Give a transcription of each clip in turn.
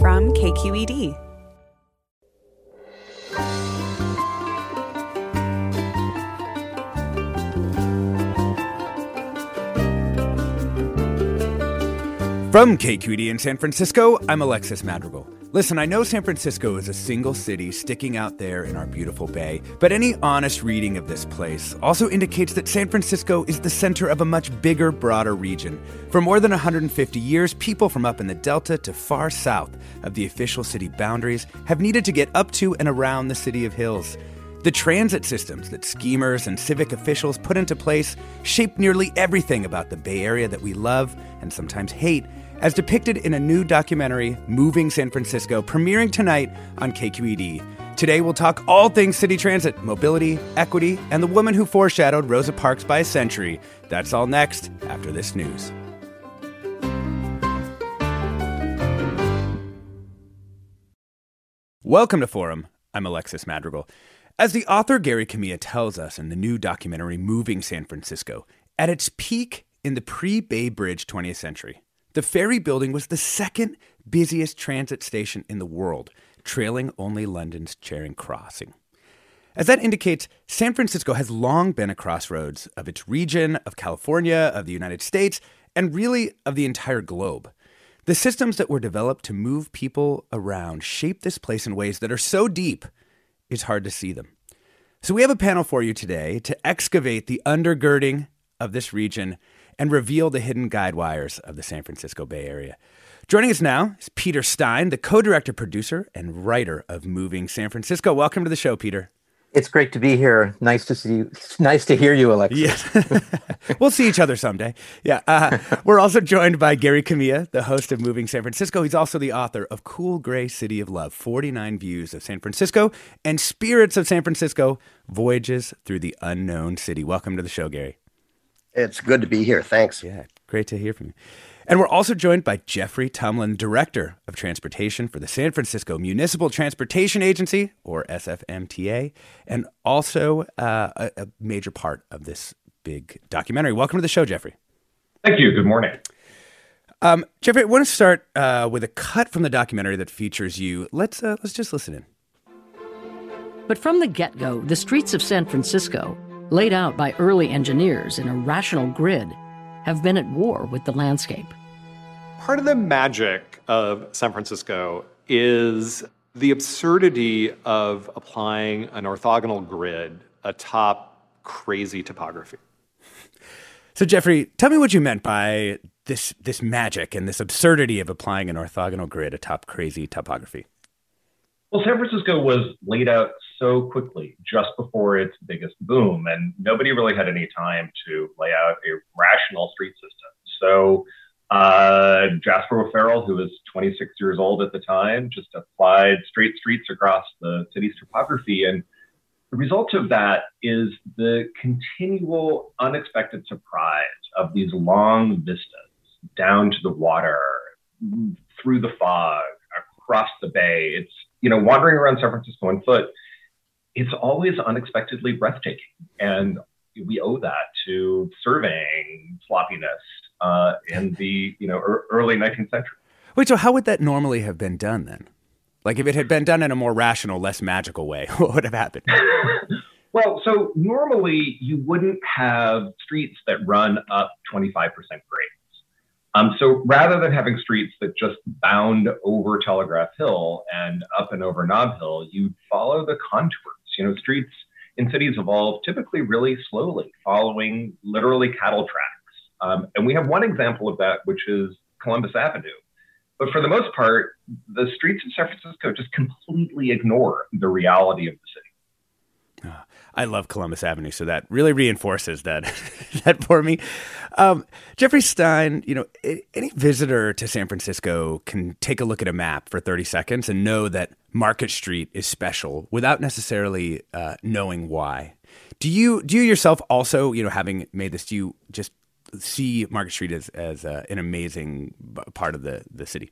From KQED. From KQED in San Francisco, I'm Alexis Madrigal. Listen, I know San Francisco is a single city sticking out there in our beautiful bay, but any honest reading of this place also indicates that San Francisco is the center of a much bigger, broader region. For more than 150 years, people from up in the Delta to far south of the official city boundaries have needed to get up to and around the City of Hills. The transit systems that schemers and civic officials put into place shape nearly everything about the Bay Area that we love and sometimes hate as depicted in a new documentary, Moving San Francisco, premiering tonight on KQED. Today, we'll talk all things city transit, mobility, equity, and the woman who foreshadowed Rosa Parks by a century. That's all next after this news. Welcome to Forum. I'm Alexis Madrigal. As the author Gary Kamiya tells us in the new documentary Moving San Francisco, at its peak in the pre Bay Bridge 20th century, the ferry building was the second busiest transit station in the world, trailing only London's Charing Crossing. As that indicates, San Francisco has long been a crossroads of its region, of California, of the United States, and really of the entire globe. The systems that were developed to move people around shape this place in ways that are so deep, it's hard to see them. So, we have a panel for you today to excavate the undergirding of this region and reveal the hidden guide wires of the San Francisco Bay Area. Joining us now is Peter Stein, the co director, producer, and writer of Moving San Francisco. Welcome to the show, Peter. It's great to be here. Nice to see you. Nice to hear you, Alex. Yes. we'll see each other someday. Yeah. Uh, we're also joined by Gary Kamiya, the host of Moving San Francisco. He's also the author of Cool Gray City of Love 49 Views of San Francisco and Spirits of San Francisco Voyages Through the Unknown City. Welcome to the show, Gary. It's good to be here. Thanks. Yeah, great to hear from you. And we're also joined by Jeffrey Tumlin, Director of Transportation for the San Francisco Municipal Transportation Agency, or SFMTA, and also uh, a, a, major part of this big documentary. Welcome to the show, Jeffrey. Thank you. Good morning. Um, Jeffrey, I want to start uh, with a cut from the documentary that features you. Let's uh, let's just listen in. But from the get-go, the streets of San Francisco laid out by early engineers in a rational grid, have been at war with the landscape. Part of the magic of San Francisco is the absurdity of applying an orthogonal grid atop crazy topography. So, Jeffrey, tell me what you meant by this this magic and this absurdity of applying an orthogonal grid atop crazy topography. Well, San Francisco was laid out so quickly just before its biggest boom, and nobody really had any time to lay out a rational street system. So uh, Jasper O'Farrell, who was 26 years old at the time, just applied straight streets across the city's topography. And the result of that is the continual unexpected surprise of these long vistas down to the water, through the fog, across the bay. It's, you know, wandering around San Francisco on foot it's always unexpectedly breathtaking. And we owe that to surveying sloppiness uh, in the you know early 19th century. Wait, so how would that normally have been done then? Like if it had been done in a more rational, less magical way, what would have happened? well, so normally you wouldn't have streets that run up 25% grades. Um, so rather than having streets that just bound over Telegraph Hill and up and over Nob Hill, you'd follow the contours you know, streets in cities evolve typically really slowly, following literally cattle tracks. Um, and we have one example of that, which is Columbus Avenue. But for the most part, the streets of San Francisco just completely ignore the reality of the city. Uh, I love Columbus Avenue, so that really reinforces that that for me. Um, Jeffrey Stein, you know, any visitor to San Francisco can take a look at a map for 30 seconds and know that Market Street is special without necessarily uh, knowing why. Do you do you yourself also, you know, having made this, do you just see Market Street as as uh, an amazing part of the the city?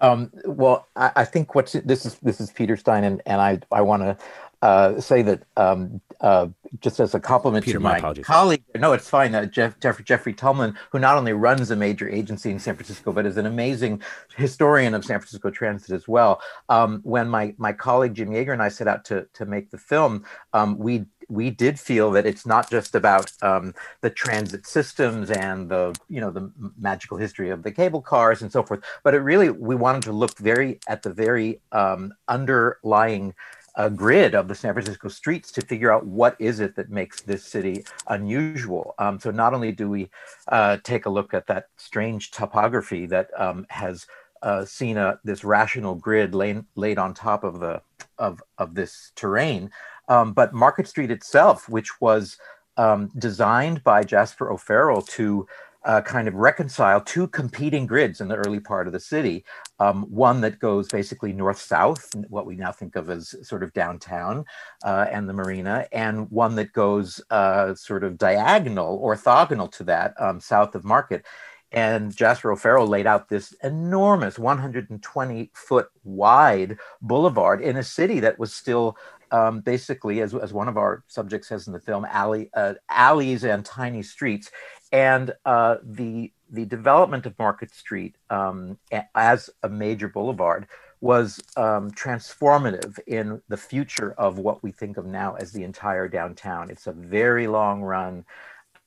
Um, well, I, I, think what's this is this is Peter Stein, and, and I I want to uh, say that um, uh, just as a compliment Peter, to my, my, colleague. No, it's fine. Uh, Jeff, Jeff, Jeffrey Tumlin, who not only runs a major agency in San Francisco, but is an amazing historian of San Francisco transit as well. Um, when my my colleague Jim Yeager and I set out to to make the film, um, we we did feel that it's not just about um, the transit systems and the you know the magical history of the cable cars and so forth, but it really we wanted to look very at the very um, underlying a grid of the San Francisco streets to figure out what is it that makes this city unusual. Um, so not only do we uh, take a look at that strange topography that um, has uh, seen a, this rational grid laid, laid on top of the of, of this terrain, um, but Market Street itself, which was um, designed by Jasper O'Farrell to uh, kind of reconcile two competing grids in the early part of the city. Um, one that goes basically north south, what we now think of as sort of downtown uh, and the marina, and one that goes uh, sort of diagonal, orthogonal to that, um, south of Market. And Jasper O'Farrell laid out this enormous 120 foot wide boulevard in a city that was still um, basically, as, as one of our subjects says in the film, alley, uh, alleys and tiny streets and uh, the the development of Market Street um, as a major boulevard was um, transformative in the future of what we think of now as the entire downtown. It's a very long run.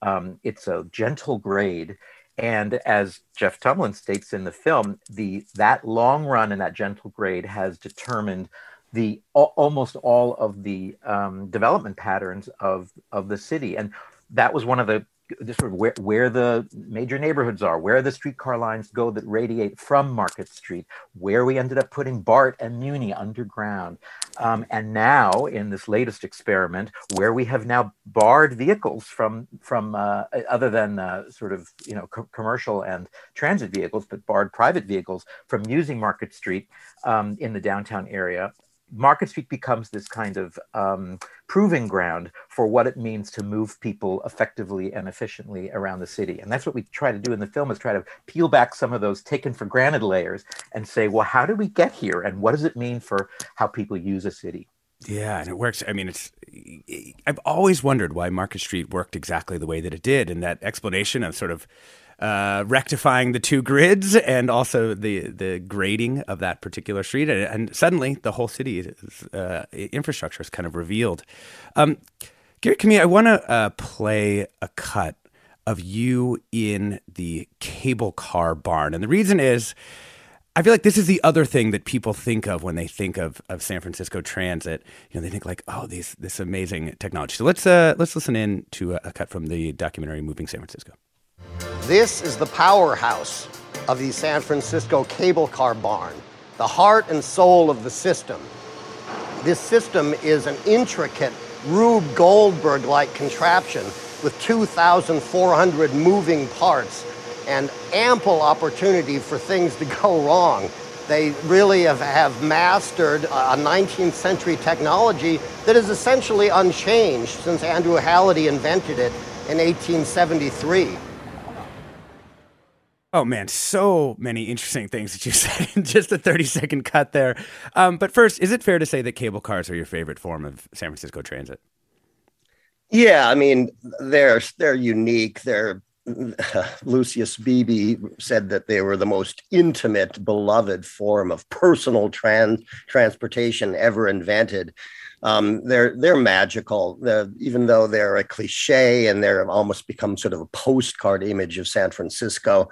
Um, it's a gentle grade. And as Jeff Tumlin states in the film, the that long run and that gentle grade has determined the almost all of the um, development patterns of of the city. And that was one of the sort of where, where the major neighborhoods are, where the streetcar lines go that radiate from Market Street, where we ended up putting BART and Muni underground. Um, and now, in this latest experiment, where we have now barred vehicles from, from uh, other than uh, sort of you know co- commercial and transit vehicles, but barred private vehicles from using Market Street um, in the downtown area. Market Street becomes this kind of um, proving ground for what it means to move people effectively and efficiently around the city. And that's what we try to do in the film is try to peel back some of those taken for granted layers and say, well, how did we get here? And what does it mean for how people use a city? Yeah, and it works. I mean, it's. I've always wondered why Market Street worked exactly the way that it did, and that explanation of sort of uh, rectifying the two grids and also the the grading of that particular street, and, and suddenly the whole city's uh, infrastructure is kind of revealed. Um, Gary Kamiya, I want to uh, play a cut of you in the cable car barn, and the reason is. I feel like this is the other thing that people think of when they think of, of San Francisco transit. You know, they think like, oh, these this amazing technology. So let's uh, let's listen in to a, a cut from the documentary "Moving San Francisco." This is the powerhouse of the San Francisco cable car barn, the heart and soul of the system. This system is an intricate Rube Goldberg like contraption with 2,400 moving parts and ample opportunity for things to go wrong. They really have, have mastered a 19th century technology that is essentially unchanged since Andrew Hallidie invented it in 1873. Oh man, so many interesting things that you said in just a 30 second cut there. Um, but first, is it fair to say that cable cars are your favorite form of San Francisco transit? Yeah, I mean, they're they're unique. They're Lucius Beebe said that they were the most intimate, beloved form of personal trans- transportation ever invented. Um, they're they're magical, they're, even though they're a cliche and they're almost become sort of a postcard image of San Francisco.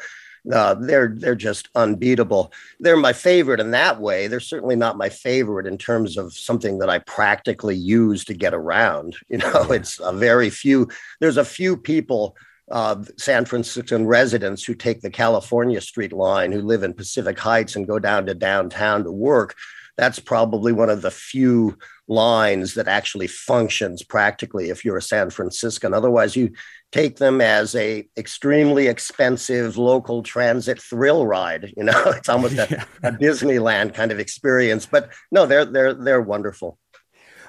Uh, they're they're just unbeatable. They're my favorite in that way. They're certainly not my favorite in terms of something that I practically use to get around. You know, it's a very few. There's a few people uh, San Franciscan residents who take the California Street line, who live in Pacific Heights and go down to downtown to work, that's probably one of the few lines that actually functions practically if you're a San Franciscan. Otherwise, you take them as a extremely expensive local transit thrill ride. You know, it's almost a, a Disneyland kind of experience. But no, they're they're they're wonderful.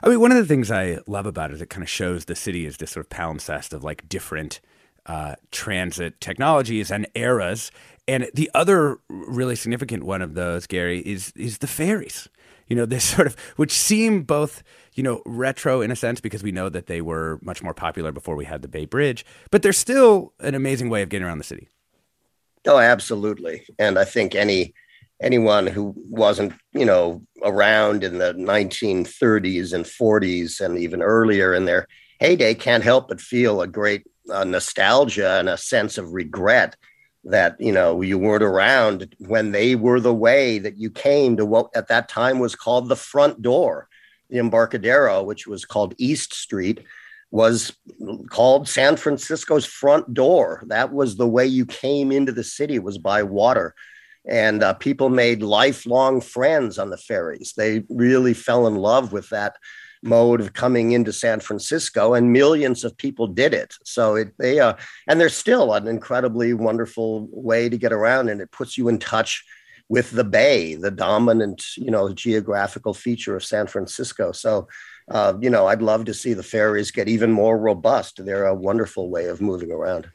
I mean, one of the things I love about it is it kind of shows the city as this sort of palimpsest of like different uh, transit technologies and eras. And the other really significant one of those, Gary, is is the ferries. You know, this sort of which seem both you know retro in a sense because we know that they were much more popular before we had the Bay Bridge, but they're still an amazing way of getting around the city. Oh, absolutely. And I think any anyone who wasn't, you know, around in the 1930s and 40s and even earlier in their heyday can't help but feel a great uh, nostalgia and a sense of regret that you know you weren't around when they were the way that you came to what at that time was called the front door. The embarcadero which was called east street was called san francisco's front door. That was the way you came into the city was by water. And uh, people made lifelong friends on the ferries. They really fell in love with that mode of coming into San Francisco, and millions of people did it. So it they uh, and there's still an incredibly wonderful way to get around, and it puts you in touch with the Bay, the dominant you know geographical feature of San Francisco. So. Uh, you know, I'd love to see the ferries get even more robust. They're a wonderful way of moving around.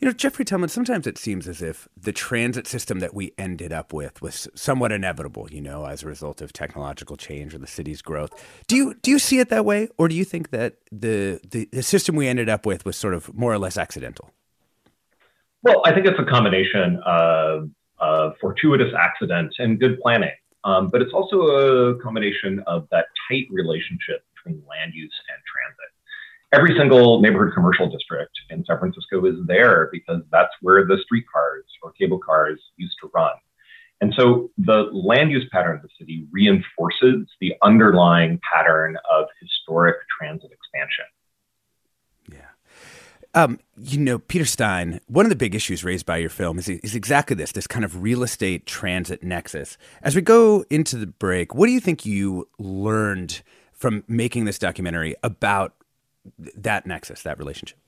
You know, Jeffrey Tumlin, sometimes it seems as if the transit system that we ended up with was somewhat inevitable, you know, as a result of technological change or the city's growth. Do you do you see it that way? Or do you think that the, the, the system we ended up with was sort of more or less accidental? Well, I think it's a combination of, of fortuitous accident and good planning. Um, but it's also a combination of that tight relationship between land use and transit every single neighborhood commercial district in San Francisco is there because that's where the streetcars or cable cars used to run. And so the land use pattern of the city reinforces the underlying pattern of historic transit expansion. Yeah. Um, you know, Peter Stein, one of the big issues raised by your film is, is exactly this this kind of real estate transit nexus. As we go into the break, what do you think you learned from making this documentary about that nexus, that relationship?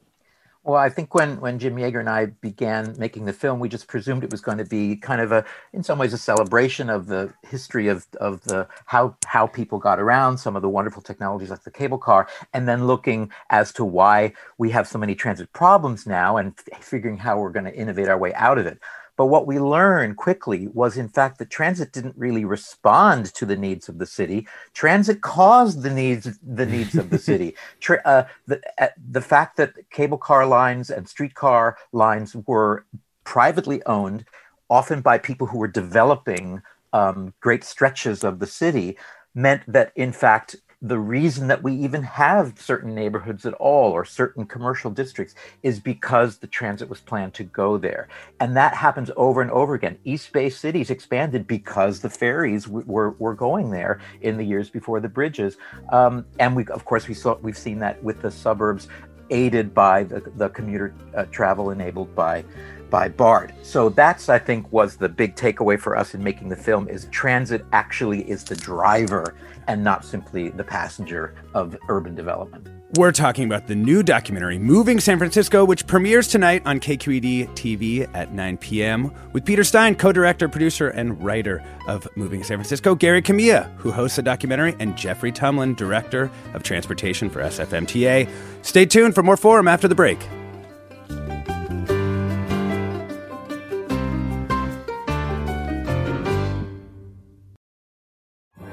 Well, I think when when Jim Yeager and I began making the film, we just presumed it was going to be kind of a, in some ways, a celebration of the history of of the how how people got around, some of the wonderful technologies like the cable car, and then looking as to why we have so many transit problems now, and f- figuring how we're going to innovate our way out of it. But what we learned quickly was, in fact, that transit didn't really respond to the needs of the city. Transit caused the needs the needs of the city. Tra- uh, the, uh, the fact that cable car lines and streetcar lines were privately owned, often by people who were developing um, great stretches of the city, meant that, in fact, the reason that we even have certain neighborhoods at all or certain commercial districts is because the transit was planned to go there. And that happens over and over again. East Bay cities expanded because the ferries w- were, were going there in the years before the bridges. Um, and we, of course, we saw, we've seen that with the suburbs aided by the, the commuter uh, travel enabled by by BART. So that's I think was the big takeaway for us in making the film is transit actually is the driver and not simply the passenger of urban development. We're talking about the new documentary, Moving San Francisco, which premieres tonight on KQED TV at 9 p.m. with Peter Stein, co director, producer, and writer of Moving San Francisco, Gary Kamiya, who hosts the documentary, and Jeffrey Tumlin, director of transportation for SFMTA. Stay tuned for more Forum after the break.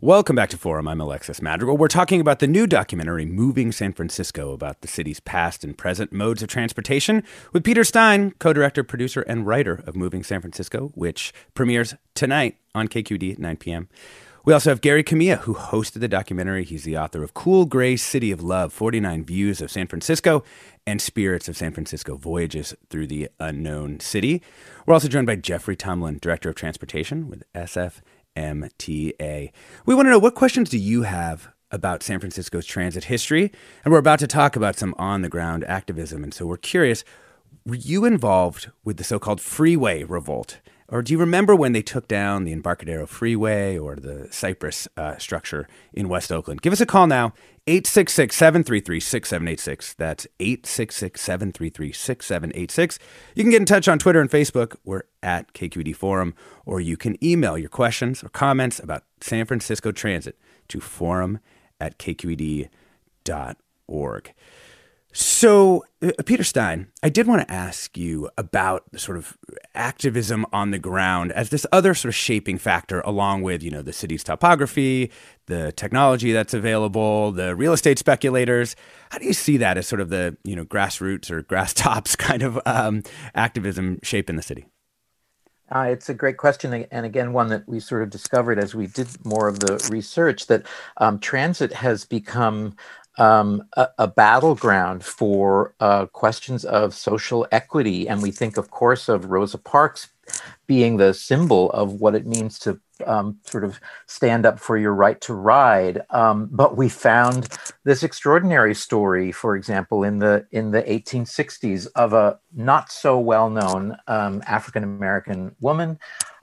Welcome back to Forum. I'm Alexis Madrigal. We're talking about the new documentary, Moving San Francisco, about the city's past and present modes of transportation, with Peter Stein, co director, producer, and writer of Moving San Francisco, which premieres tonight on KQED at 9 p.m. We also have Gary Kamiya, who hosted the documentary. He's the author of Cool Gray City of Love 49 Views of San Francisco and Spirits of San Francisco Voyages Through the Unknown City. We're also joined by Jeffrey Tumlin, Director of Transportation with SF MTA. We want to know what questions do you have about San Francisco's transit history? And we're about to talk about some on the ground activism. And so we're curious were you involved with the so called freeway revolt? Or do you remember when they took down the Embarcadero Freeway or the Cypress uh, structure in West Oakland? Give us a call now, 866 733 6786. That's 866 733 6786. You can get in touch on Twitter and Facebook. We're at KQED Forum. Or you can email your questions or comments about San Francisco Transit to forum at kqed.org. So, uh, Peter Stein, I did want to ask you about sort of activism on the ground as this other sort of shaping factor, along with you know the city's topography, the technology that's available, the real estate speculators. How do you see that as sort of the you know grassroots or grass tops kind of um, activism shape in the city? Uh, it's a great question, and again, one that we sort of discovered as we did more of the research that um, transit has become um, a, a, battleground for uh, questions of social equity. And we think, of course, of Rosa Parks being the symbol of what it means to um, sort of stand up for your right to ride. Um, but we found this extraordinary story, for example, in the in the 1860s of a not so well known um, African American woman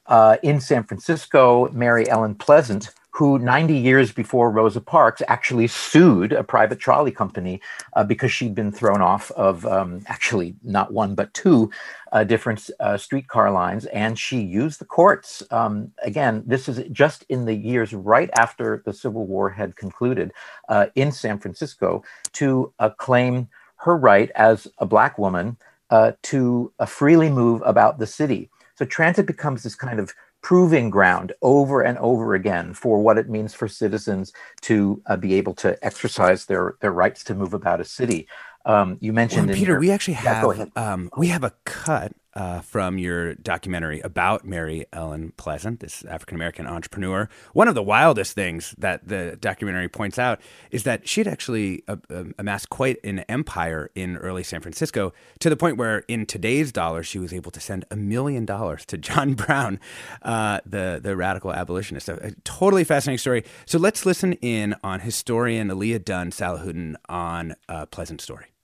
uh, in San Francisco, Mary Ellen Pleasant who 90 years before Rosa Parks actually sued a private trolley company uh, because she'd been thrown off of um, actually not one but two uh, different uh, streetcar lines, and she used the courts. Um, again, this is just in the years right after the Civil War had concluded uh, in San Francisco to uh, claim her right as a Black woman uh, to freely move about the city. So transit becomes this kind of proving ground over and over again for what it means for citizens to uh, be able to exercise their their rights to move about a city. Um, you mentioned well, Peter. Your, we actually have yeah, um, we have a cut uh, from your documentary about Mary Ellen Pleasant, this African American entrepreneur. One of the wildest things that the documentary points out is that she had actually uh, uh, amassed quite an empire in early San Francisco to the point where, in today's dollars, she was able to send a million dollars to John Brown, uh, the the radical abolitionist. A, a, totally fascinating story. So let's listen in on historian Aaliyah Dunn Salahuddin on uh, Pleasant story.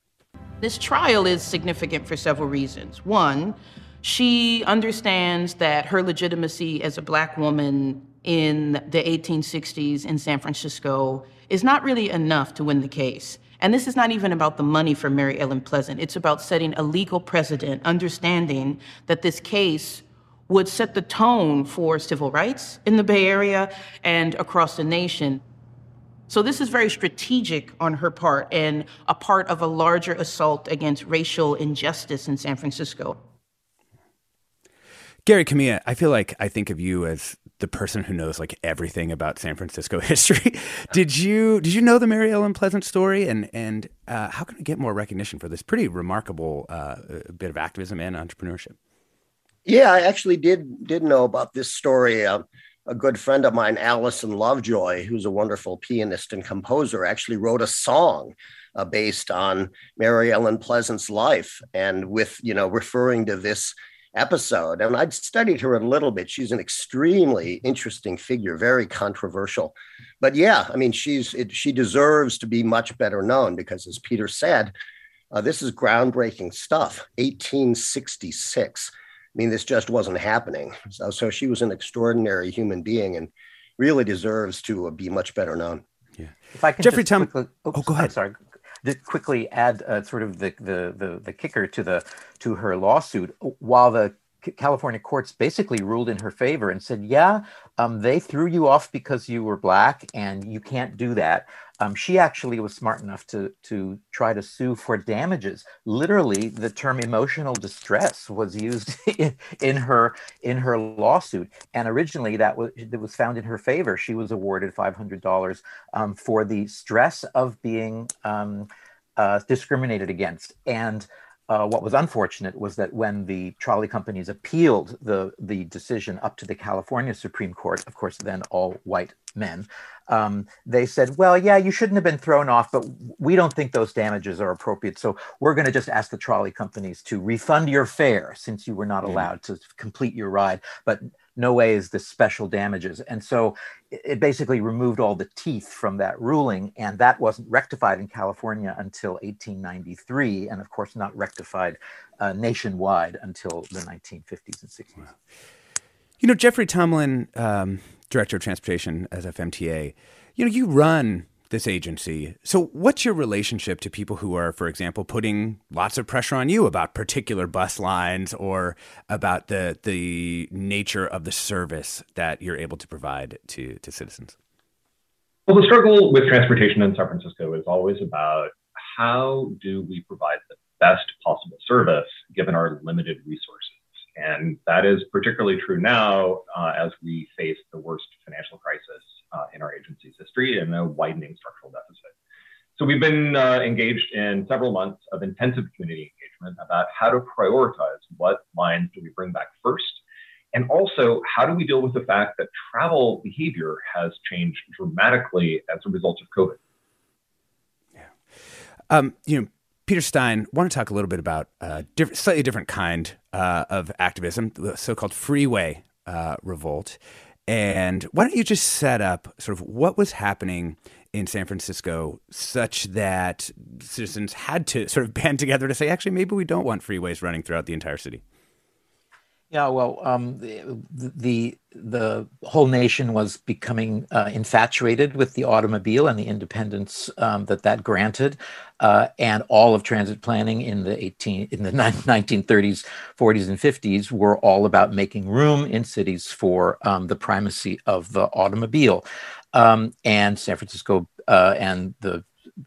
This trial is significant for several reasons. One, she understands that her legitimacy as a black woman in the 1860s in San Francisco is not really enough to win the case. And this is not even about the money for Mary Ellen Pleasant. It's about setting a legal precedent, understanding that this case would set the tone for civil rights in the Bay Area and across the nation. So this is very strategic on her part and a part of a larger assault against racial injustice in San Francisco. Gary Kamiya, I feel like I think of you as the person who knows like everything about San Francisco history. did you did you know the Mary Ellen Pleasant story, and and uh, how can I get more recognition for this pretty remarkable uh, bit of activism and entrepreneurship? Yeah, I actually did did know about this story. Uh, a good friend of mine, Allison Lovejoy, who's a wonderful pianist and composer, actually wrote a song uh, based on Mary Ellen Pleasant's life, and with you know referring to this episode. And I'd studied her a little bit. She's an extremely interesting figure, very controversial. But yeah, I mean, she's it, she deserves to be much better known because, as Peter said, uh, this is groundbreaking stuff. 1866. I mean, this just wasn't happening. So, so she was an extraordinary human being and really deserves to uh, be much better known. Yeah. If I can Jeffrey, tell quickly, oops, oh, go ahead. I'm sorry. Just quickly add uh, sort of the, the, the the kicker to the to her lawsuit, while the California courts basically ruled in her favor and said, yeah, um, they threw you off because you were black and you can't do that. Um, she actually was smart enough to, to try to sue for damages. Literally, the term emotional distress was used in, in her in her lawsuit, and originally that was that was found in her favor. She was awarded five hundred dollars um, for the stress of being um, uh, discriminated against and uh, what was unfortunate was that when the trolley companies appealed the, the decision up to the California Supreme Court, of course, then all white men, um, they said, well, yeah, you shouldn't have been thrown off, but we don't think those damages are appropriate. So we're going to just ask the trolley companies to refund your fare since you were not mm-hmm. allowed to complete your ride. But no way is this special damages. And so it basically removed all the teeth from that ruling. And that wasn't rectified in California until 1893. And of course, not rectified uh, nationwide until the 1950s and 60s. Wow. You know, Jeffrey Tumlin um, Director of Transportation SFMTA, you know, you run this agency. So, what's your relationship to people who are, for example, putting lots of pressure on you about particular bus lines or about the the nature of the service that you're able to provide to to citizens? Well, the struggle with transportation in San Francisco is always about how do we provide the best possible service given our limited resources. And that is particularly true now uh, as we face the worst financial crisis uh, in our agency's history and a widening structural deficit. So we've been uh, engaged in several months of intensive community engagement about how to prioritize what lines do we bring back first, and also how do we deal with the fact that travel behavior has changed dramatically as a result of COVID. Yeah, um, you know. Peter Stein, want to talk a little bit about a diff- slightly different kind uh, of activism, the so-called freeway uh, revolt. And why don't you just set up sort of what was happening in San Francisco such that citizens had to sort of band together to say, actually, maybe we don't want freeways running throughout the entire city? Yeah, well, um, the, the, the whole nation was becoming uh, infatuated with the automobile and the independence um, that that granted, uh, and all of transit planning in the 18 in the 1930s, 40s, and 50s were all about making room in cities for um, the primacy of the automobile, um, and San Francisco uh, and the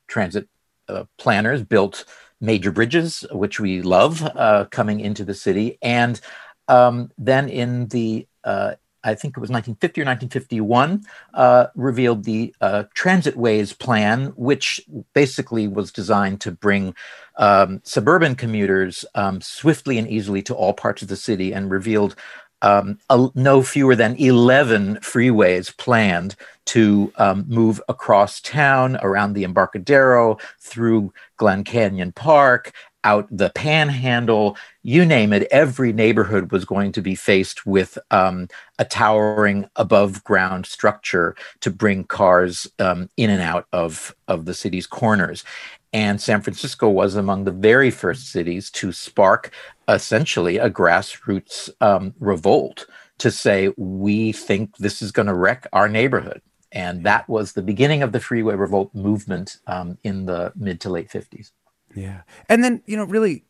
transit uh, planners built major bridges, which we love, uh, coming into the city. And um, then in the uh, I think it was 1950 or 1951, uh, revealed the uh, Trafficways Plan, which basically was designed to bring um, suburban commuters um, swiftly and easily to all parts of the city and revealed um, a, no fewer than 11 freeways planned to um, move across town around the Embarcadero through Glen Canyon Park out the panhandle, you name it, every neighborhood was going to be faced with um, a towering above ground structure to bring cars um, in and out of, of the city's corners. And San Francisco was among the very first cities to spark essentially a grassroots um, revolt to say, we think this is going to wreck our neighborhood. And that was the beginning of the freeway revolt movement um, in the mid to late 50s. Yeah. And then, you know, really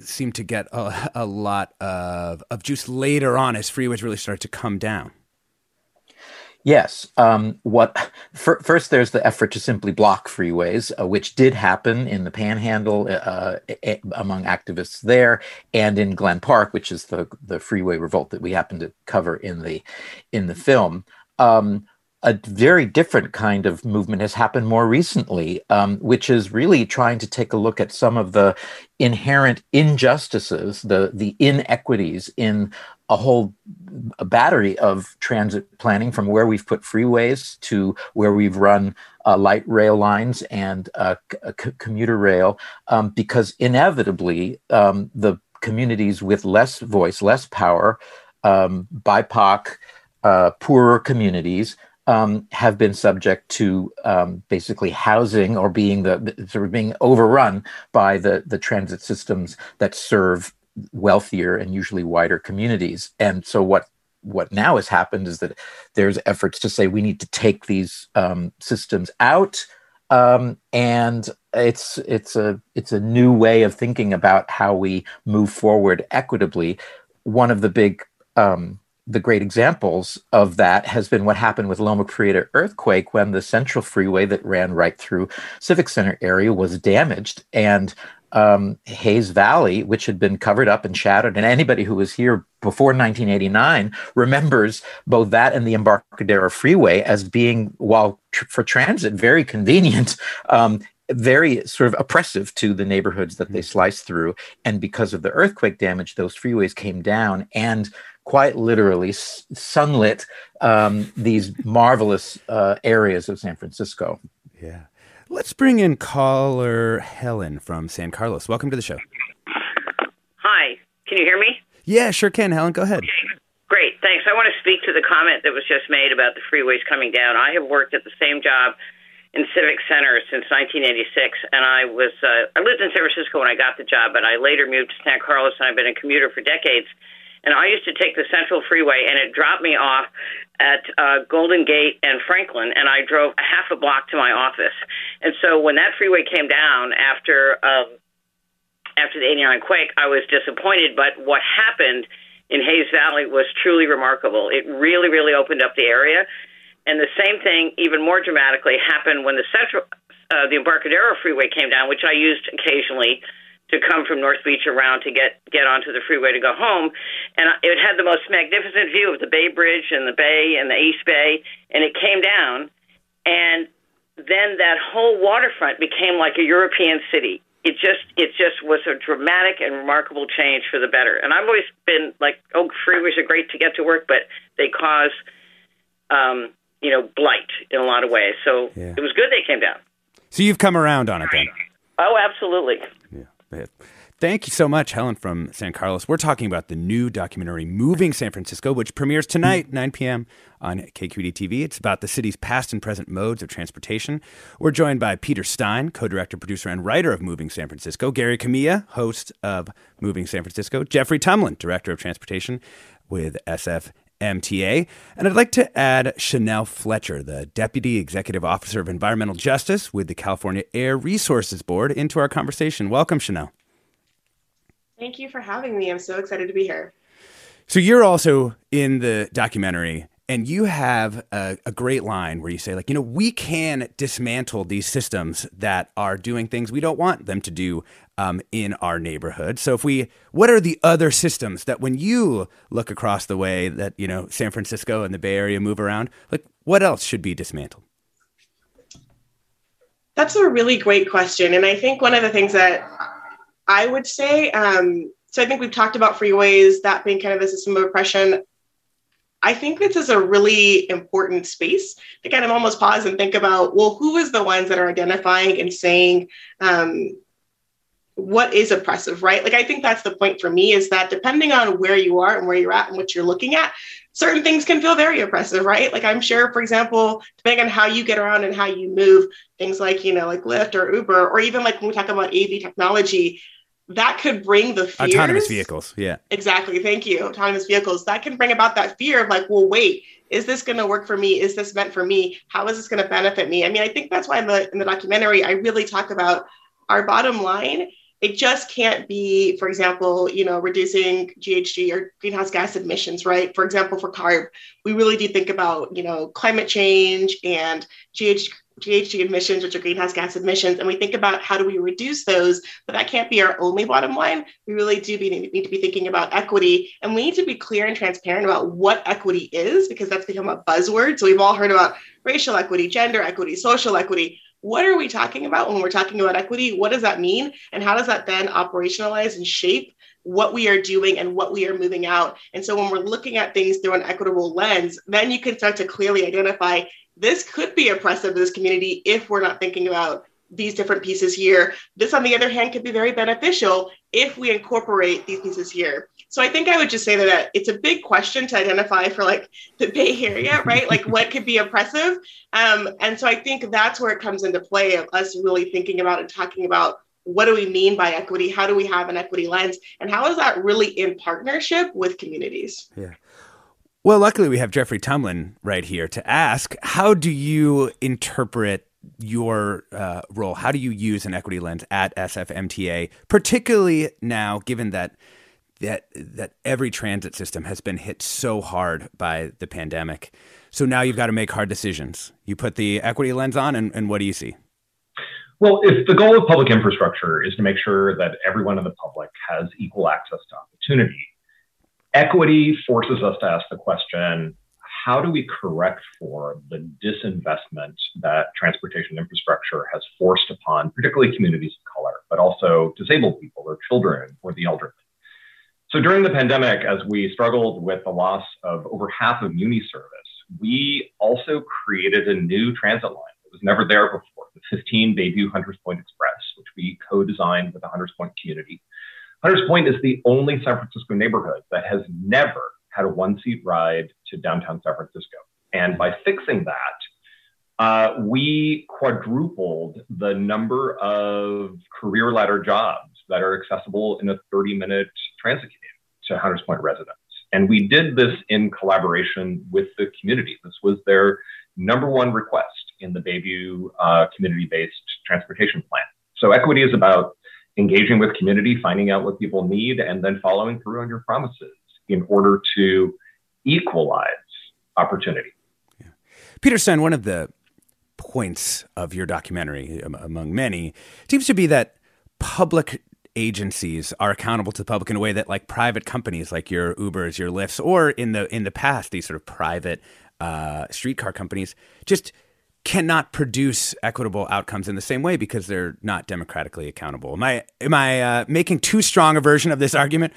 seemed to get a, a lot of, of juice later on as freeways really started to come down. Yes. Um, what for, first? There's the effort to simply block freeways, uh, which did happen in the Panhandle uh, among activists there, and in Glen Park, which is the the freeway revolt that we happen to cover in the in the film. Um, a very different kind of movement has happened more recently, um, which is really trying to take a look at some of the inherent injustices, the the inequities in a whole a battery of transit planning, from where we've put freeways to where we've run uh, light rail lines and uh, c- commuter rail, um, because inevitably um, the communities with less voice, less power, um, BIPOC, uh, poorer communities um, have been subject to um, basically housing or being the sort of being overrun by the the transit systems that serve wealthier and usually wider communities. And so what what now has happened is that there's efforts to say we need to take these um, systems out Um, and it's it's a it's a new way of thinking about how we move forward equitably. One of the big um, the great examples of that has been what happened with Loma Prieta earthquake when the central freeway that ran right through Civic Center area was damaged and um, Hayes Valley, which had been covered up and shadowed, and anybody who was here before 1989 remembers both that and the Embarcadero Freeway as being, while tr- for transit, very convenient. Um, very sort of oppressive to the neighborhoods that they sliced through. And because of the earthquake damage, those freeways came down and quite literally sunlit um, these marvelous uh, areas of San Francisco. Yeah. Let's bring in caller Helen from San Carlos. Welcome to the show. Hi. Can you hear me? Yeah, sure can. Helen, go ahead. Great. Thanks. I want to speak to the comment that was just made about the freeways coming down. I have worked at the same job in Civic Center since 1986, and I was uh, I lived in San Francisco when I got the job, but I later moved to San Carlos, and I've been a commuter for decades. And I used to take the Central Freeway, and it dropped me off at uh, Golden Gate and Franklin, and I drove a half a block to my office. And so when that freeway came down after um, after the '89 quake, I was disappointed. But what happened in Hayes Valley was truly remarkable. It really, really opened up the area. And the same thing, even more dramatically, happened when the central, uh, the Embarcadero Freeway came down, which I used occasionally to come from North Beach around to get get onto the freeway to go home, and it had the most magnificent view of the Bay Bridge and the Bay and the East Bay, and it came down, and then that whole waterfront became like a European city. It just it just was a dramatic and remarkable change for the better. And I've always been like, oh, freeways are great to get to work, but they cause, um, you know, blight in a lot of ways. So Yeah. it was good they came down. So you've come around on it then. Oh, absolutely. Thank you so much, Helen from San Carlos. We're talking about the new documentary Moving San Francisco, which premieres tonight, 9 p.m. on KQED TV. It's about the city's past and present modes of transportation. We're joined by Peter Stein, co director, producer, and writer of Moving San Francisco, Gary Kamiya, host of Moving San Francisco, Jeffrey Tumlin, director of transportation with SFMTA. And I'd like to add Chanel Fletcher, the Deputy Executive Officer of Environmental Justice with the California Air Resources Board, into our conversation. Welcome, Chanel. Thank you for having me. I'm so excited to be here. So you're also in the documentary, and you have a, a, great line where you say, like, you know, we can dismantle these systems that are doing things we don't want them to do um, in our neighborhood. So if we, what are the other systems that when you look across the way that you know San Francisco and the Bay Area move around, like, what else should be dismantled? That's a really great question, and I think one of the things that I would say, um, so I think we've talked about freeways, that being kind of a system of oppression. I think this is a really important space to kind of almost pause and think about, well, who is the ones that are identifying and saying um, what is oppressive, right? Like, I think that's the point for me is that depending on where you are and where you're at and what you're looking at, certain things can feel very oppressive, right? Like, I'm sure, for example, depending on how you get around and how you move, things like, you know, like Lyft or Uber, or even like when we talk about AV technology, that could bring the fears. Autonomous vehicles, yeah. Exactly. Thank you. Autonomous vehicles. That can bring about that fear of like, well, wait, is this going to work for me? Is this meant for me? How is this going to benefit me? I mean, I think that's why in the in the documentary I really talk about our bottom line. It just can't be, for example, you know, reducing GHG or greenhouse gas emissions, right? For example, for CARB, we really do think about, you know, climate change and GHG GHG emissions, which are greenhouse gas emissions, and we think about how do we reduce those, but that can't be our only bottom line. We really do be, need to be thinking about equity, and we need to be clear and transparent about what equity is, because that's become a buzzword. So we've all heard about racial equity, gender equity, social equity. What are we talking about when we're talking about equity? What does that mean? And how does that then operationalize and shape what we are doing and what we are moving out. And so when we're looking at things through an equitable lens, then you can start to clearly identify this could be oppressive to this community if we're not thinking about these different pieces here. This, on the other hand, could be very beneficial if we incorporate these pieces here. So I think I would just say that it's a big question to identify for like the Bay Area, right? like what could be oppressive. Um, and so I think that's where it comes into play of us really thinking about and talking about what do we mean by equity? How do we have an equity lens? And how is that really in partnership with communities? Yeah. Well, luckily we have Jeffrey Tumlin right here to ask how do you interpret your uh, role? How do you use an equity lens at SFMTA, particularly now, given that that that every transit system has been hit so hard by the pandemic? So now you've got to make hard decisions. You put the equity lens on, and, and what do you see? Well, if the goal of public infrastructure is to make sure that everyone in the public has equal access to opportunity, equity forces us to ask the question how do we correct for the disinvestment that transportation infrastructure has forced upon, particularly communities of color, but also disabled people or children or the elderly? So during the pandemic, as we struggled with the loss of over half of Muni service, we also created a new transit line that was never there before, the 15 Bayview Hunters Point Express, which we co-designed with the Hunters Point community. Hunters Point is the only San Francisco neighborhood that has never had a one seat ride to downtown San Francisco. And by fixing that, uh, we quadrupled the number of career ladder jobs that are accessible in a 30 minute transit commute to Hunters Point residents. And we did this in collaboration with the community. This was their number one request in the Bayview uh, community based transportation plan. So, equity is about engaging with community, finding out what people need, and then following through on your promises in order to equalize opportunity. Yeah. Peter Stein, one of the points of your documentary, among many, seems to be that public agencies are accountable to the public in a way that like private companies like your Ubers, your Lyfts, or in the in the past these sort of private uh, streetcar companies just cannot produce equitable outcomes in the same way because they're not democratically accountable. Am I am I uh, making too strong a version of this argument?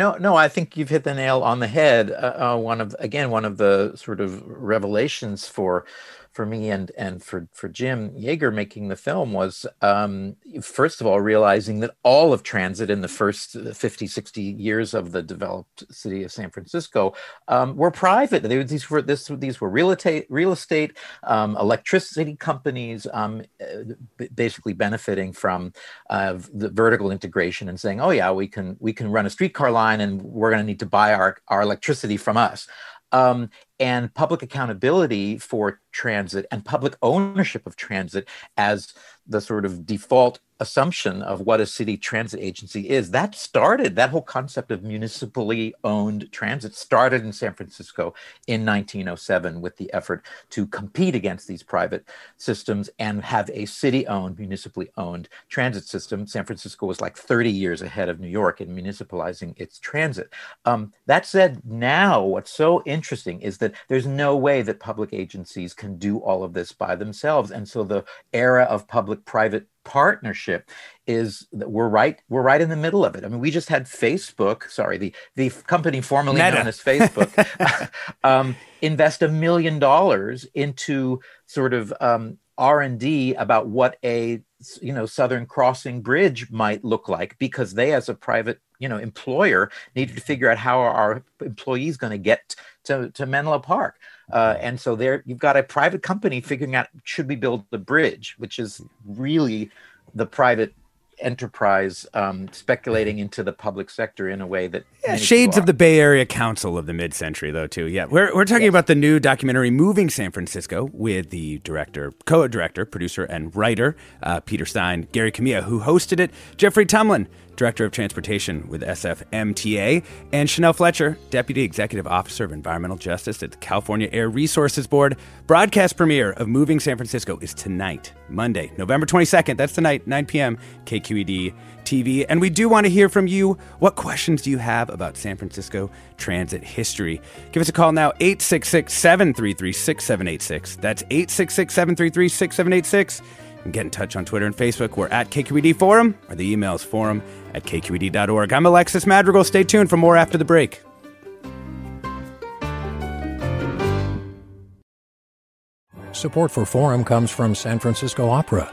No, no, I think you've hit the nail on the head. Uh, uh, one of again, one of the sort of revelations for for me and and for for Jim Yeager making the film was um, first of all realizing that all of transit in the first 50 60 years of the developed city of San Francisco um, were private. They, these were this these were real estate real estate um, electricity companies um, basically benefiting from uh, the vertical integration and saying oh yeah we can we can run a streetcar line and we're going to need to buy our our electricity from us. Um, and public accountability for transit and public ownership of transit as the sort of default assumption of what a city transit agency is. That started, that whole concept of municipally owned transit started in San Francisco in 1907 with the effort to compete against these private systems and have a city owned, municipally owned transit system. San Francisco was like 30 years ahead of New York in municipalizing its transit. Um, that said, now what's so interesting is that there's no way that public agencies can do all of this by themselves. And so the era of public private partnership is that we're right we're right in the middle of it i mean we just had facebook sorry the the company formerly Meta. known as facebook um, invest a million dollars into sort of um, r&d about what a you know southern crossing bridge might look like because they as a private you know employer needed to figure out how our employees going to get to, to menlo park uh, and so there you've got a private company figuring out should we build the bridge which is really the private enterprise um, speculating into the public sector in a way that yeah, shades of the Bay Area Council of the mid-century, though. Too, yeah. We're we're talking yes. about the new documentary "Moving San Francisco" with the director, co-director, producer, and writer uh, Peter Stein, Gary Kamiya, who hosted it, Jeffrey Tumlin, Director of Transportation with SFMTA, and Chanel Fletcher, Deputy Executive Officer of Environmental Justice at the California Air Resources Board. Broadcast premiere of Moving San Francisco is tonight, Monday, November 22nd. That's tonight, 9 p.m., KQED TV. And we do want to hear from you. What questions do you have about San Francisco transit history? Give us a call now, 866 733 6786. That's 866 733 6786 and get in touch on Twitter and Facebook. We're at KQED Forum, or the emails forum at kqed.org. I'm Alexis Madrigal. Stay tuned for more after the break. Support for Forum comes from San Francisco Opera.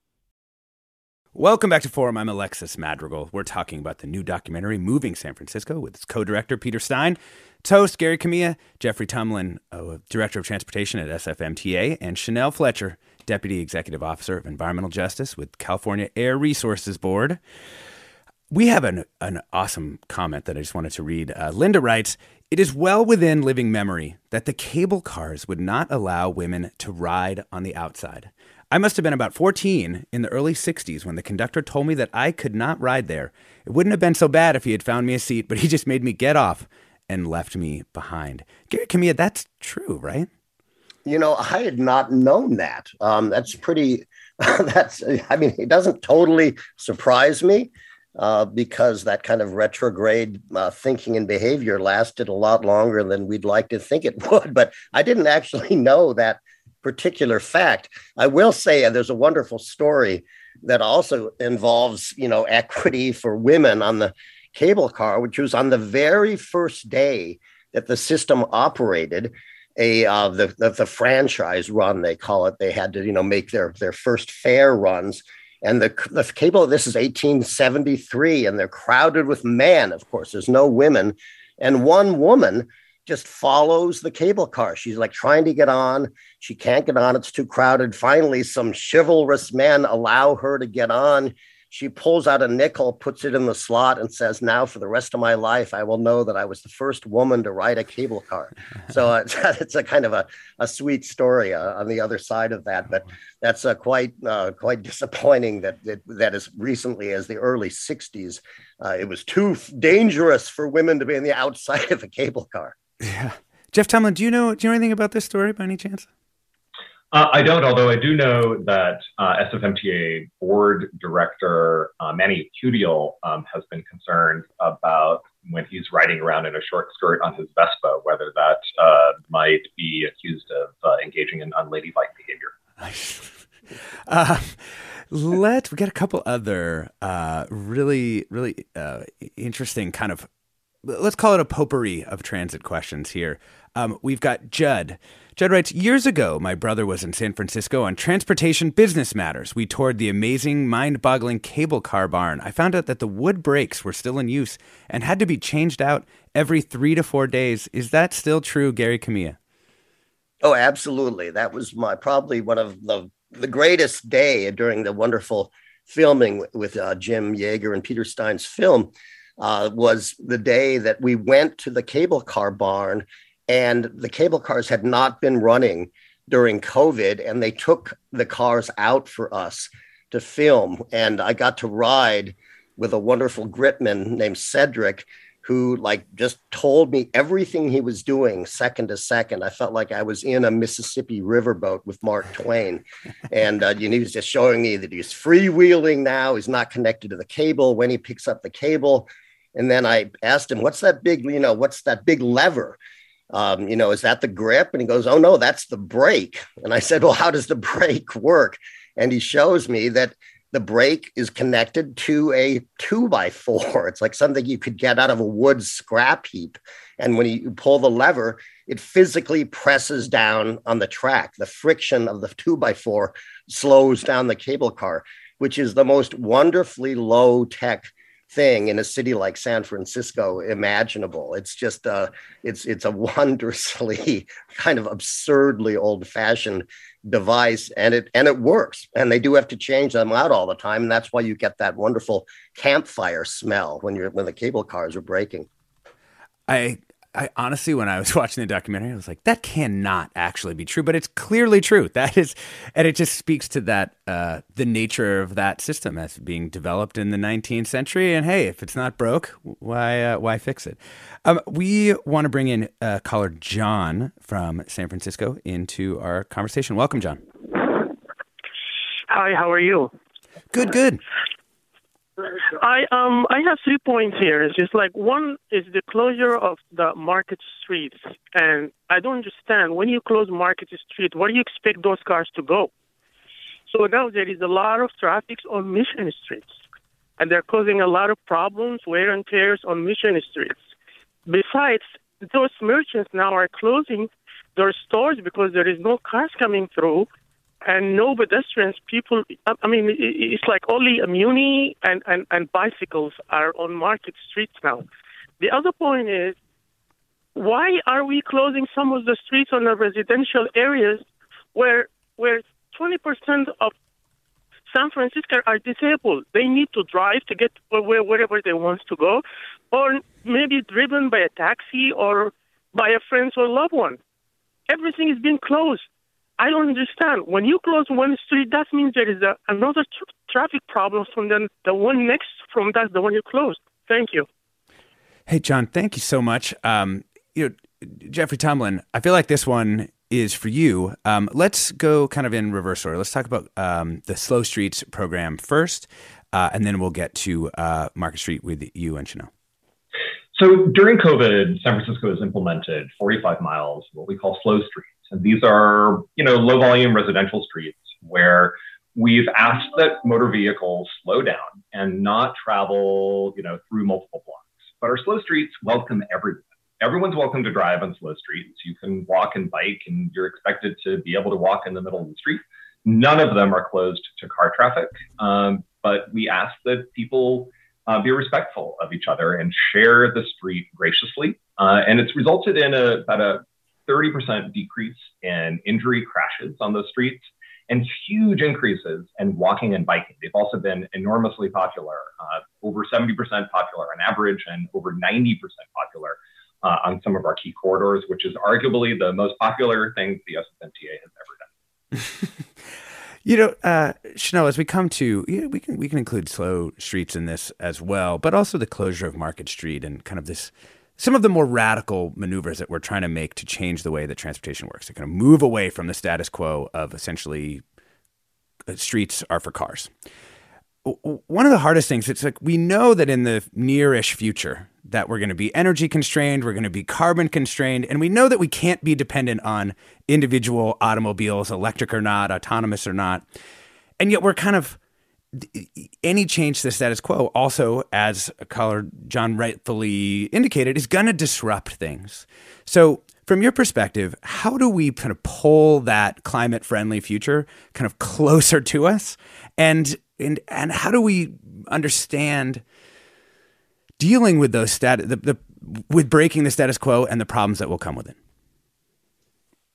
Welcome back to Forum. I'm Alexis Madrigal. We're talking about the new documentary Moving San Francisco with its co-director Peter Stein, Toast Gary Kamiya, Jeffrey Tumlin, uh, Director of Transportation at SFMTA, and Chanel Fletcher, Deputy Executive Officer of Environmental Justice with California Air Resources Board. We have an, an awesome comment that I just wanted to read. Uh, Linda writes, it is well within living memory that the cable cars would not allow women to ride on the outside. I must have been about 14 in the early 60s when the conductor told me that I could not ride there. It wouldn't have been so bad if he had found me a seat, but he just made me get off and left me behind. Gary Kamiya, that's true, right? You know, I had not known that. Um, that's pretty, that's, I mean, it doesn't totally surprise me uh, because that kind of retrograde uh, thinking and behavior lasted a lot longer than we'd like to think it would. But I didn't actually know that particular fact. I will say uh, there's a wonderful story that also involves, you know, equity for women on the cable car, which was on the very first day that the system operated. A uh, the, the the franchise run they call it. They had to you know make their their first fare runs, and the the cable. This is 1873, and they're crowded with men. Of course, there's no women, and one woman just follows the cable car. She's like trying to get on. She can't get on. It's too crowded. Finally, some chivalrous men allow her to get on. She pulls out a nickel, puts it in the slot, and says, Now, for the rest of my life, I will know that I was the first woman to ride a cable car. so uh, it's a kind of a, a sweet story uh, on the other side of that. But that's uh, quite uh, quite disappointing that, that, that as recently as the early 60s, uh, it was too dangerous for women to be on the outside of a cable car. Yeah. Jeff Tumlin, do you know do you know anything about this story by any chance? Uh, I don't, although I do know that uh, SFMTA board director uh, Manny Yekutiel um, has been concerned about when he's riding around in a short skirt on his Vespa, whether that uh, might be accused of uh, engaging in unladylike behavior. Uh, let we get a couple other really, really interesting kind of let's call it a potpourri of transit questions here. Um, we've got Judd. Judd writes Years ago, my brother was in San Francisco on transportation business matters. We toured the amazing, mind boggling cable car barn. I found out that the wood brakes were still in use and had to be changed out every three to four days. Is that still true, Gary Kamiya? Oh, absolutely. That was my probably one of the, the greatest day during the wonderful filming with uh, Jim Yeager and Peter Stein's film uh, was the day that we went to the cable car barn and the cable cars had not been running during COVID and they took the cars out for us to film. And I got to ride with a wonderful gripman named Cedric who like just told me everything he was doing second to second. I felt like I was in a Mississippi riverboat with Mark Twain. and uh, you know, he was just showing me that he's freewheeling now. He's not connected to the cable. When he picks up the cable, and then I asked him, what's that big, you know, what's that big lever? Um, you know, is that the grip? And he goes, oh, no, that's the brake. And I said, well, how does the brake work? And he shows me that the brake is connected to a two by four. It's like something you could get out of a wood scrap heap. And when you pull the lever, it physically presses down on the track. The friction of the two by four slows down the cable car, which is the most wonderfully low tech thing in a city like San Francisco imaginable. It's just a, it's it's a wondrously kind of absurdly old fashioned device, and it and it works. And they do have to change them out all the time, and that's why you get that wonderful campfire smell when you're when the cable cars are braking. I I honestly, when I was watching the documentary, I was like, that cannot actually be true, but it's clearly true. That is, and it just speaks to that, uh, the nature of that system as being developed in the 19th century. And hey, if it's not broke, why, uh, why fix it? Um, we want to bring in uh, caller John from San Francisco into our conversation. Welcome, John. Hi, how are you? Good, good. I um I have three points here. It's just like one is the closure of the market streets, and I don't understand when you close market street, where do you expect those cars to go? So now there is a lot of traffic on Mission streets, and they're causing a lot of problems, wear and tears on Mission streets. Besides, those merchants now are closing their stores because there is no cars coming through and no pedestrians. People, I mean, it's like only a muni and, and, and bicycles are on market streets now. The other point is, why are we closing some of the streets on the residential areas where where 20% of San Francisco are disabled. They need to drive to get where, wherever they want to go, or maybe driven by a taxi or by a friend or loved one. Everything is being closed. I don't understand. When you close one street, that means there is a, another tr- traffic problem from the, the one next from that, the one you closed. Thank you. Hey, John, thank you so much. Um, you know, Jeffrey Tumlin, I feel like this one is for you. Um, let's go kind of in reverse order. Let's talk about um, the Slow Streets program first, uh, and then we'll get to uh, Market Street with you and Chanel. So during COVID, San Francisco has implemented 45 miles, what we call slow streets. These are, you know, low volume residential streets where we've asked that motor vehicles slow down and not travel, you know, through multiple blocks. But our slow streets welcome everyone everyone's welcome to drive on slow streets. You can walk and bike, and you're expected to be able to walk in the middle of the street. None of them are closed to car traffic, um, but we ask that people uh, be respectful of each other and share the street graciously. Uh, and it's resulted in a, about a 30% decrease in injury crashes on those streets and huge increases in walking and biking. They've also been enormously popular, uh, over 70% popular on average and over 90% popular uh, on some of our key corridors, which is arguably the most popular thing the SFMTA has ever done. you know, uh, Chanel, as we come to, we can we can include slow streets in this as well, but also the closure of Market Street and kind of this some of the more radical maneuvers that we're trying to make to change the way that transportation works to kind of move away from the status quo of essentially uh, streets are for cars. One of the hardest things, it's like we know that in the nearish future, that we're going to be energy constrained, we're going to be carbon constrained, and we know that we can't be dependent on individual automobiles, electric or not, autonomous or not. And yet we're kind of any change to the status quo also as caller John rightfully indicated is going to disrupt things. So from your perspective, how do we kind of pull that climate friendly future kind of closer to us? And and and how do we understand dealing with those stat the, the with breaking the status quo and the problems that will come with it?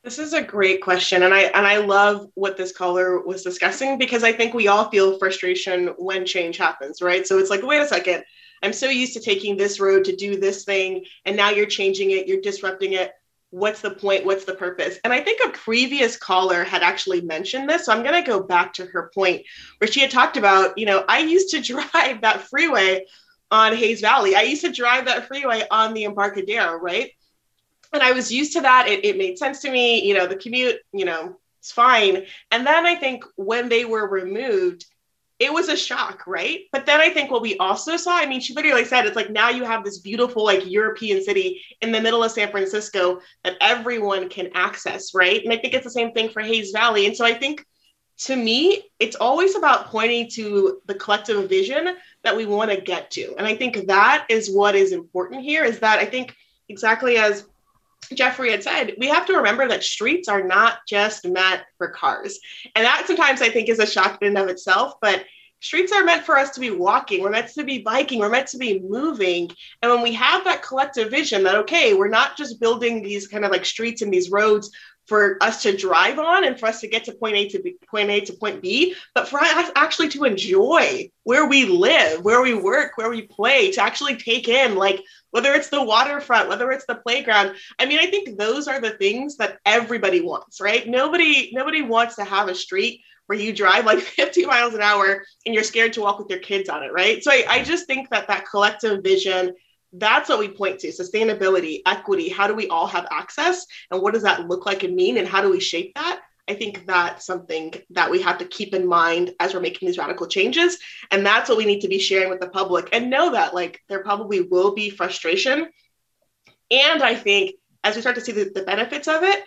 This is a great question, and I and I love what this caller was discussing because I think we all feel frustration when change happens, right? So it's like, wait a second, I'm so used to taking this road to do this thing, and now you're changing it, you're disrupting it. What's the point? What's the purpose? And I think a previous caller had actually mentioned this, so I'm going to go back to her point where she had talked about, you know, I used to drive that freeway on Hayes Valley. I used to drive that freeway on the Embarcadero, right? And I was used to that. It, it made sense to me. You know, the commute, you know, it's fine. And then I think when they were removed, it was a shock, right? But then I think what we also saw, I mean, she literally said it's like now you have this beautiful, like European city in the middle of San Francisco that everyone can access, right? And I think it's the same thing for Hayes Valley. And so I think to me, it's always about pointing to the collective vision that we want to get to. And I think that is what is important here is that I think exactly as Jeffrey had said, we have to remember that streets are not just meant for cars. And that sometimes I think is a shock in and of itself, but streets are meant for us to be walking, we're meant to be biking, we're meant to be moving. And when we have that collective vision that, okay, we're not just building these kind of like streets and these roads for us to drive on and for us to get to point A to B, point A to point B, but for us actually to enjoy where we live, where we work, where we play, to actually take in like whether it's the waterfront, whether it's the playground. I mean, I think those are the things that everybody wants, right? Nobody nobody wants to have a street where you drive like 50 miles an hour and you're scared to walk with your kids on it, right? So I, I just think that that collective vision that's what we point to sustainability equity how do we all have access and what does that look like and mean and how do we shape that I think that's something that we have to keep in mind as we're making these radical changes. And that's what we need to be sharing with the public and know that like there probably will be frustration. And I think as we start to see the, the benefits of it,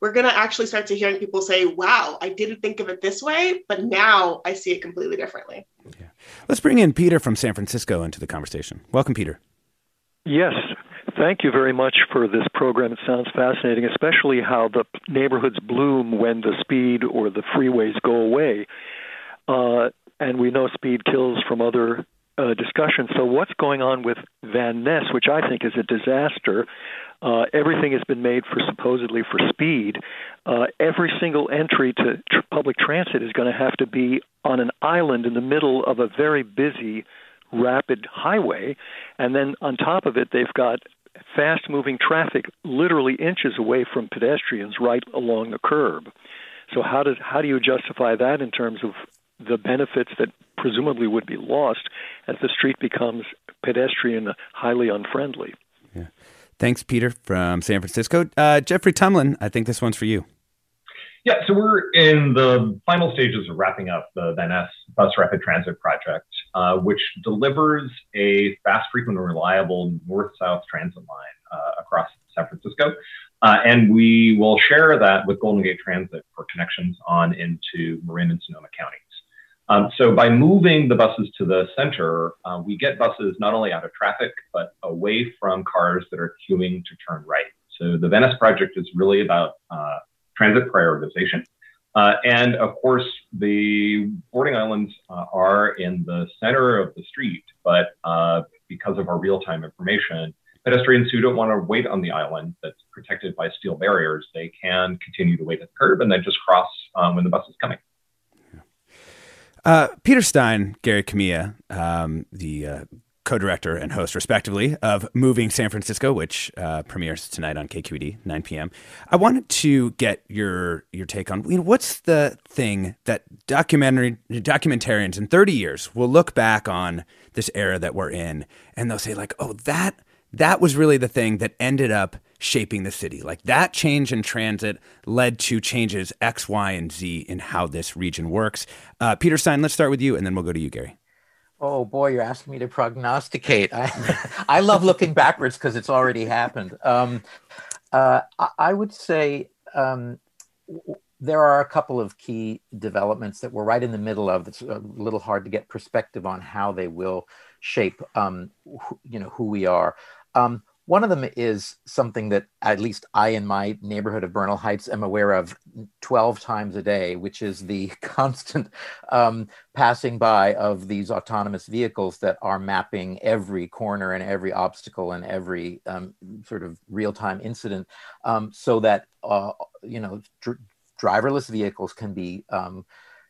we're going to actually start to hearing people say, wow, I didn't think of it this way, but now I see it completely differently. Yeah. Let's bring in Peter from San Francisco into the conversation. Welcome, Peter. Yes. Thank you very much for this program. It sounds fascinating, especially how the neighborhoods bloom when the speed or the freeways go away. Uh, and we know speed kills from other uh. So, what's going on with Van Ness, which I think is a disaster? Uh, everything has been made for supposedly for speed. Uh, every single entry to tr- public transit is going to have to be on an island in the middle of a very busy, rapid highway, and then on top of it, they've got fast moving traffic literally inches away from pedestrians right along the curb. So how does how do you justify that in terms of the benefits that presumably would be lost as the street becomes pedestrian highly unfriendly. Yeah. Thanks, Peter from San Francisco. Uh, Jeffrey Tumlin, I think this one's for you. Yeah, so we're in the final stages of wrapping up the Van Ness Bus Rapid Transit Project, uh, which delivers a fast, frequent, and reliable north south transit line uh, across San Francisco. Uh, and we will share that with Golden Gate Transit for connections on into Marin and Sonoma counties. Um, so by moving the buses to the center, uh, we get buses not only out of traffic, but away from cars that are queuing to turn right. So the Van Ness project is really about uh, transit prioritization. Uh, and of course, the boarding islands uh, are in the center of the street, but uh, because of our real-time information, pedestrians who don't want to wait on the island that's protected by steel barriers, they can continue to wait at the curb and then just cross um, when the bus is coming. Uh, Peter Stein, Gary Kamiya, um, the uh, co-director and host, respectively, of Moving San Francisco, which uh, premieres tonight on KQED, 9 p.m. I wanted to get your your take on you know, what's the thing that documentary documentarians in 30 years will look back on this era that we're in, and they'll say like, oh, that that was really the thing that ended up shaping the city. Like that change in transit led to changes X, Y, and Z in how this region works. Uh, Peter Stein, let's start with you, and then we'll go to you, Gary. Oh boy, you're asking me to prognosticate. I, I love looking backwards because it's already happened. Um, uh, I, I, would say um, there are a couple of key developments that we're right in the middle of. It's a little hard to get perspective on how they will shape, um, wh- you know, who we are. Um, one of them is something that at least I, in my neighborhood of Bernal Heights, am aware of 12 times a day, which is the constant um, passing by of these autonomous vehicles that are mapping every corner and every obstacle and every um, sort of real time incident um, so that, uh, you know, dr- driverless vehicles can be. Um,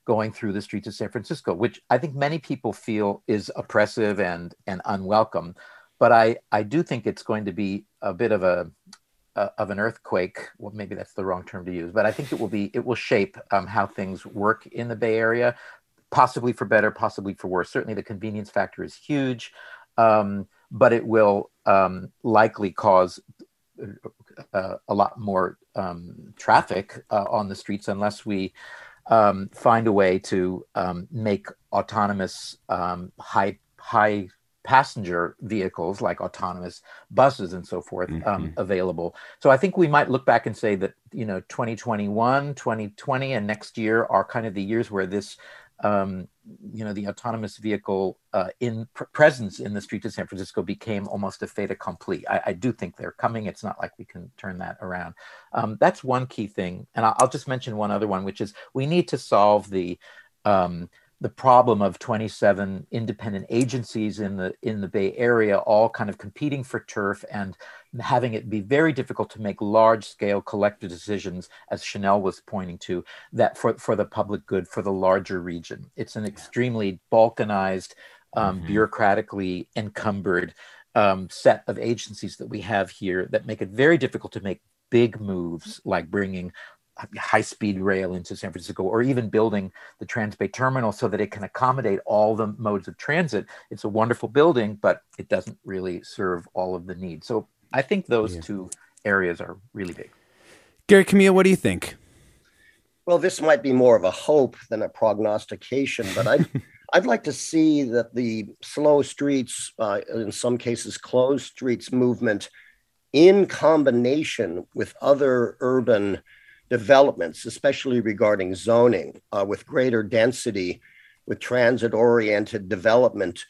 going through the streets of San Francisco, which I think many people feel is oppressive and and unwelcome but I, I do think it's going to be a bit of a, of an earthquake. Well, maybe that's the wrong term to use, but I think it will be it will shape um, how things work in the Bay Area, possibly for better, possibly for worse. Certainly, the convenience factor is huge, um, but it will um, likely cause uh, a lot more um, traffic uh, on the streets unless we um, find a way to um, make autonomous high high passenger vehicles like autonomous buses and so forth um, mm-hmm. available. So i think we might look back and say that you know 2021 2020 and next year are kind of the years where this um, you know the autonomous vehicle uh, in pr- presence in the streets of san francisco became almost a fait accompli. I, I do think they're coming. It's not like we can turn that around. Um, that's one key thing. And I'll, I'll, just mention one other one which is we need to solve the um, the problem of 27 independent agencies in the in the Bay Area all kind of competing for turf and having it be very difficult to make large scale collective decisions as Chanel was pointing to that for for the public good for the larger region it's an extremely balkanized um, mm-hmm. bureaucratically encumbered um, set of agencies that we have here that make it very difficult to make big moves like bringing high speed rail into San Francisco or even building the Transbay terminal so that it can accommodate all the modes of transit. It's a wonderful building, but it doesn't really serve all of the needs. So I think those yeah. two areas are really big. Gary Kamiya, what do you think? well, this might be more of a hope than a prognostication, but I'd, I'd like to see that the slow streets, uh, in some cases, closed streets movement, in combination with other urban developments, especially regarding zoning, uh, with greater density, with transit oriented development,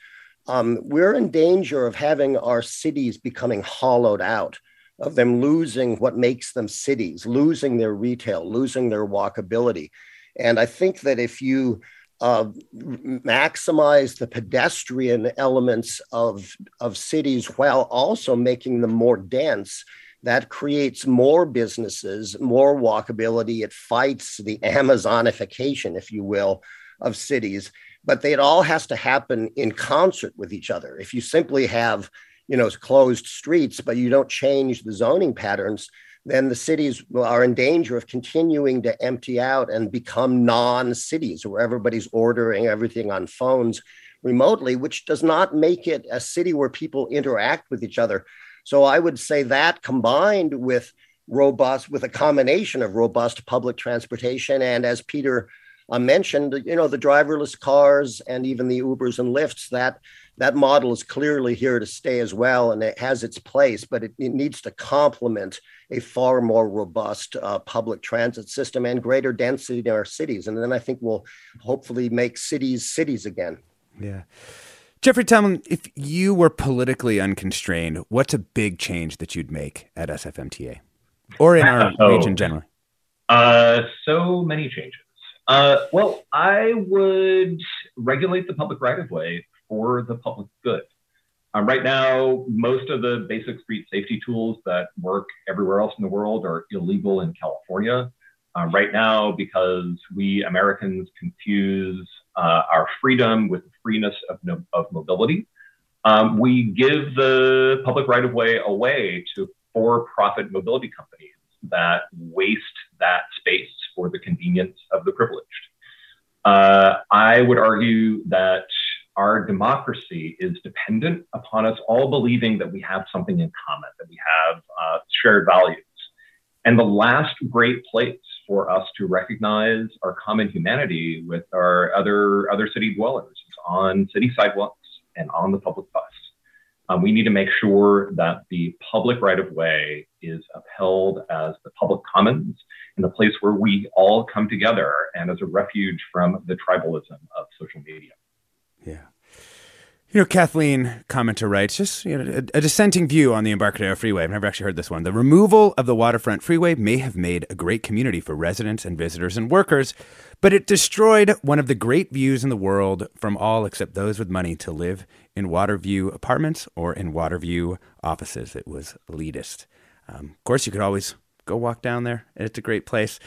um, we're in danger of having our cities becoming hollowed out, of them losing what makes them cities, losing their retail, losing their walkability. And I think that if you uh, maximize the pedestrian elements of, of cities while also making them more dense, that creates more businesses, more walkability. It fights the Amazonification, if you will, of cities. But it all has to happen in concert with each other. If you simply have, you know, closed streets, but you don't change the zoning patterns, then the cities are in danger of continuing to empty out and become non cities where everybody's ordering everything on phones remotely, which does not make it a city where people interact with each other. So I would say that combined with robust, with a combination of robust public transportation and as Peter uh, mentioned, you know, the driverless cars and even the Ubers and Lyfts, that that model is clearly here to stay as well, and it has its place, but it, it needs to complement a far more robust uh, public transit system and greater density in our cities. And then I think we'll hopefully make cities cities again. Yeah. Jeffrey Tumlin, if you were politically unconstrained, what's a big change that you'd make at SFMTA or in our oh. region generally? Uh, so many changes. Uh, well, I would regulate the public right of way for the public good. Um, right now, most of the basic street safety tools that work everywhere else in the world are illegal in California. Uh, right now, because we Americans confuse uh, our freedom with the freeness of, of mobility, um, we give the public right of way away to for profit mobility companies that waste that space for the convenience of the privileged. Uh, I would argue that our democracy is dependent upon us all believing that we have something in common, that we have uh, shared values. And the last great place for us to recognize our common humanity with our other, other city dwellers on city sidewalks and on the public bus. Um, we need to make sure that the public right of way is upheld as the public commons and the place where we all come together and as a refuge from the tribalism of social media. Yeah. You know, Kathleen commenter writes just you know, a, a, dissenting view on the Embarcadero Freeway. I've never actually heard this one. The removal of the waterfront freeway may have made a great community for residents and visitors and workers, but it destroyed one of the great views in the world from all except those with money to live in Waterview apartments or in Waterview offices. It was elitist. Um, of course, you could always go walk down there. It's a great place.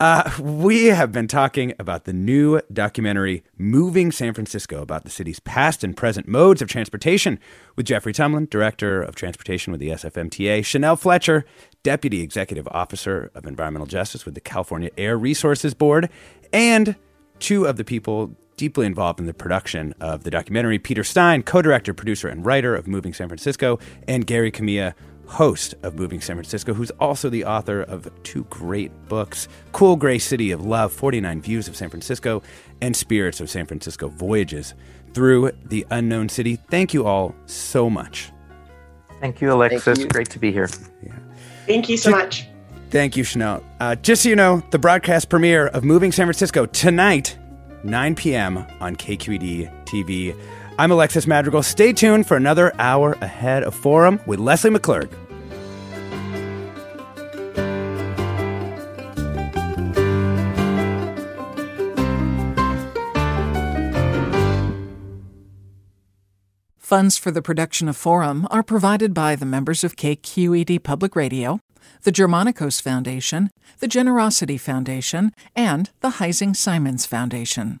Uh, we have been talking about the new documentary Moving San Francisco about the city's past and present modes of transportation with Jeffrey Tumlin, Director of Transportation with the SFMTA, Chanel Fletcher, Deputy Executive Officer of Environmental Justice with the California Air Resources Board, and two of the people deeply involved in the production of the documentary Peter Stein, co director, producer, and writer of Moving San Francisco, and Gary Kamiya, host of Moving San Francisco, who's also the author of two great books Cool Gray City of Love 49 Views of San Francisco, and Spirits of San Francisco Voyages Through the Unknown City. Thank you all so much. Thank you, Alexis. Thank you. Great to be here. Yeah. Thank you so much. Thank you, Chanel. Uh, just so you know, the broadcast premiere of Moving San Francisco tonight, 9 p.m. on KQED TV. I'm Alexis Madrigal. Stay tuned for another hour ahead of Forum with Leslie McClurg. Funds for the production of Forum are provided by the members of KQED Public Radio, the Germanacos Foundation, the Generosity Foundation, and the Heising Simons Foundation.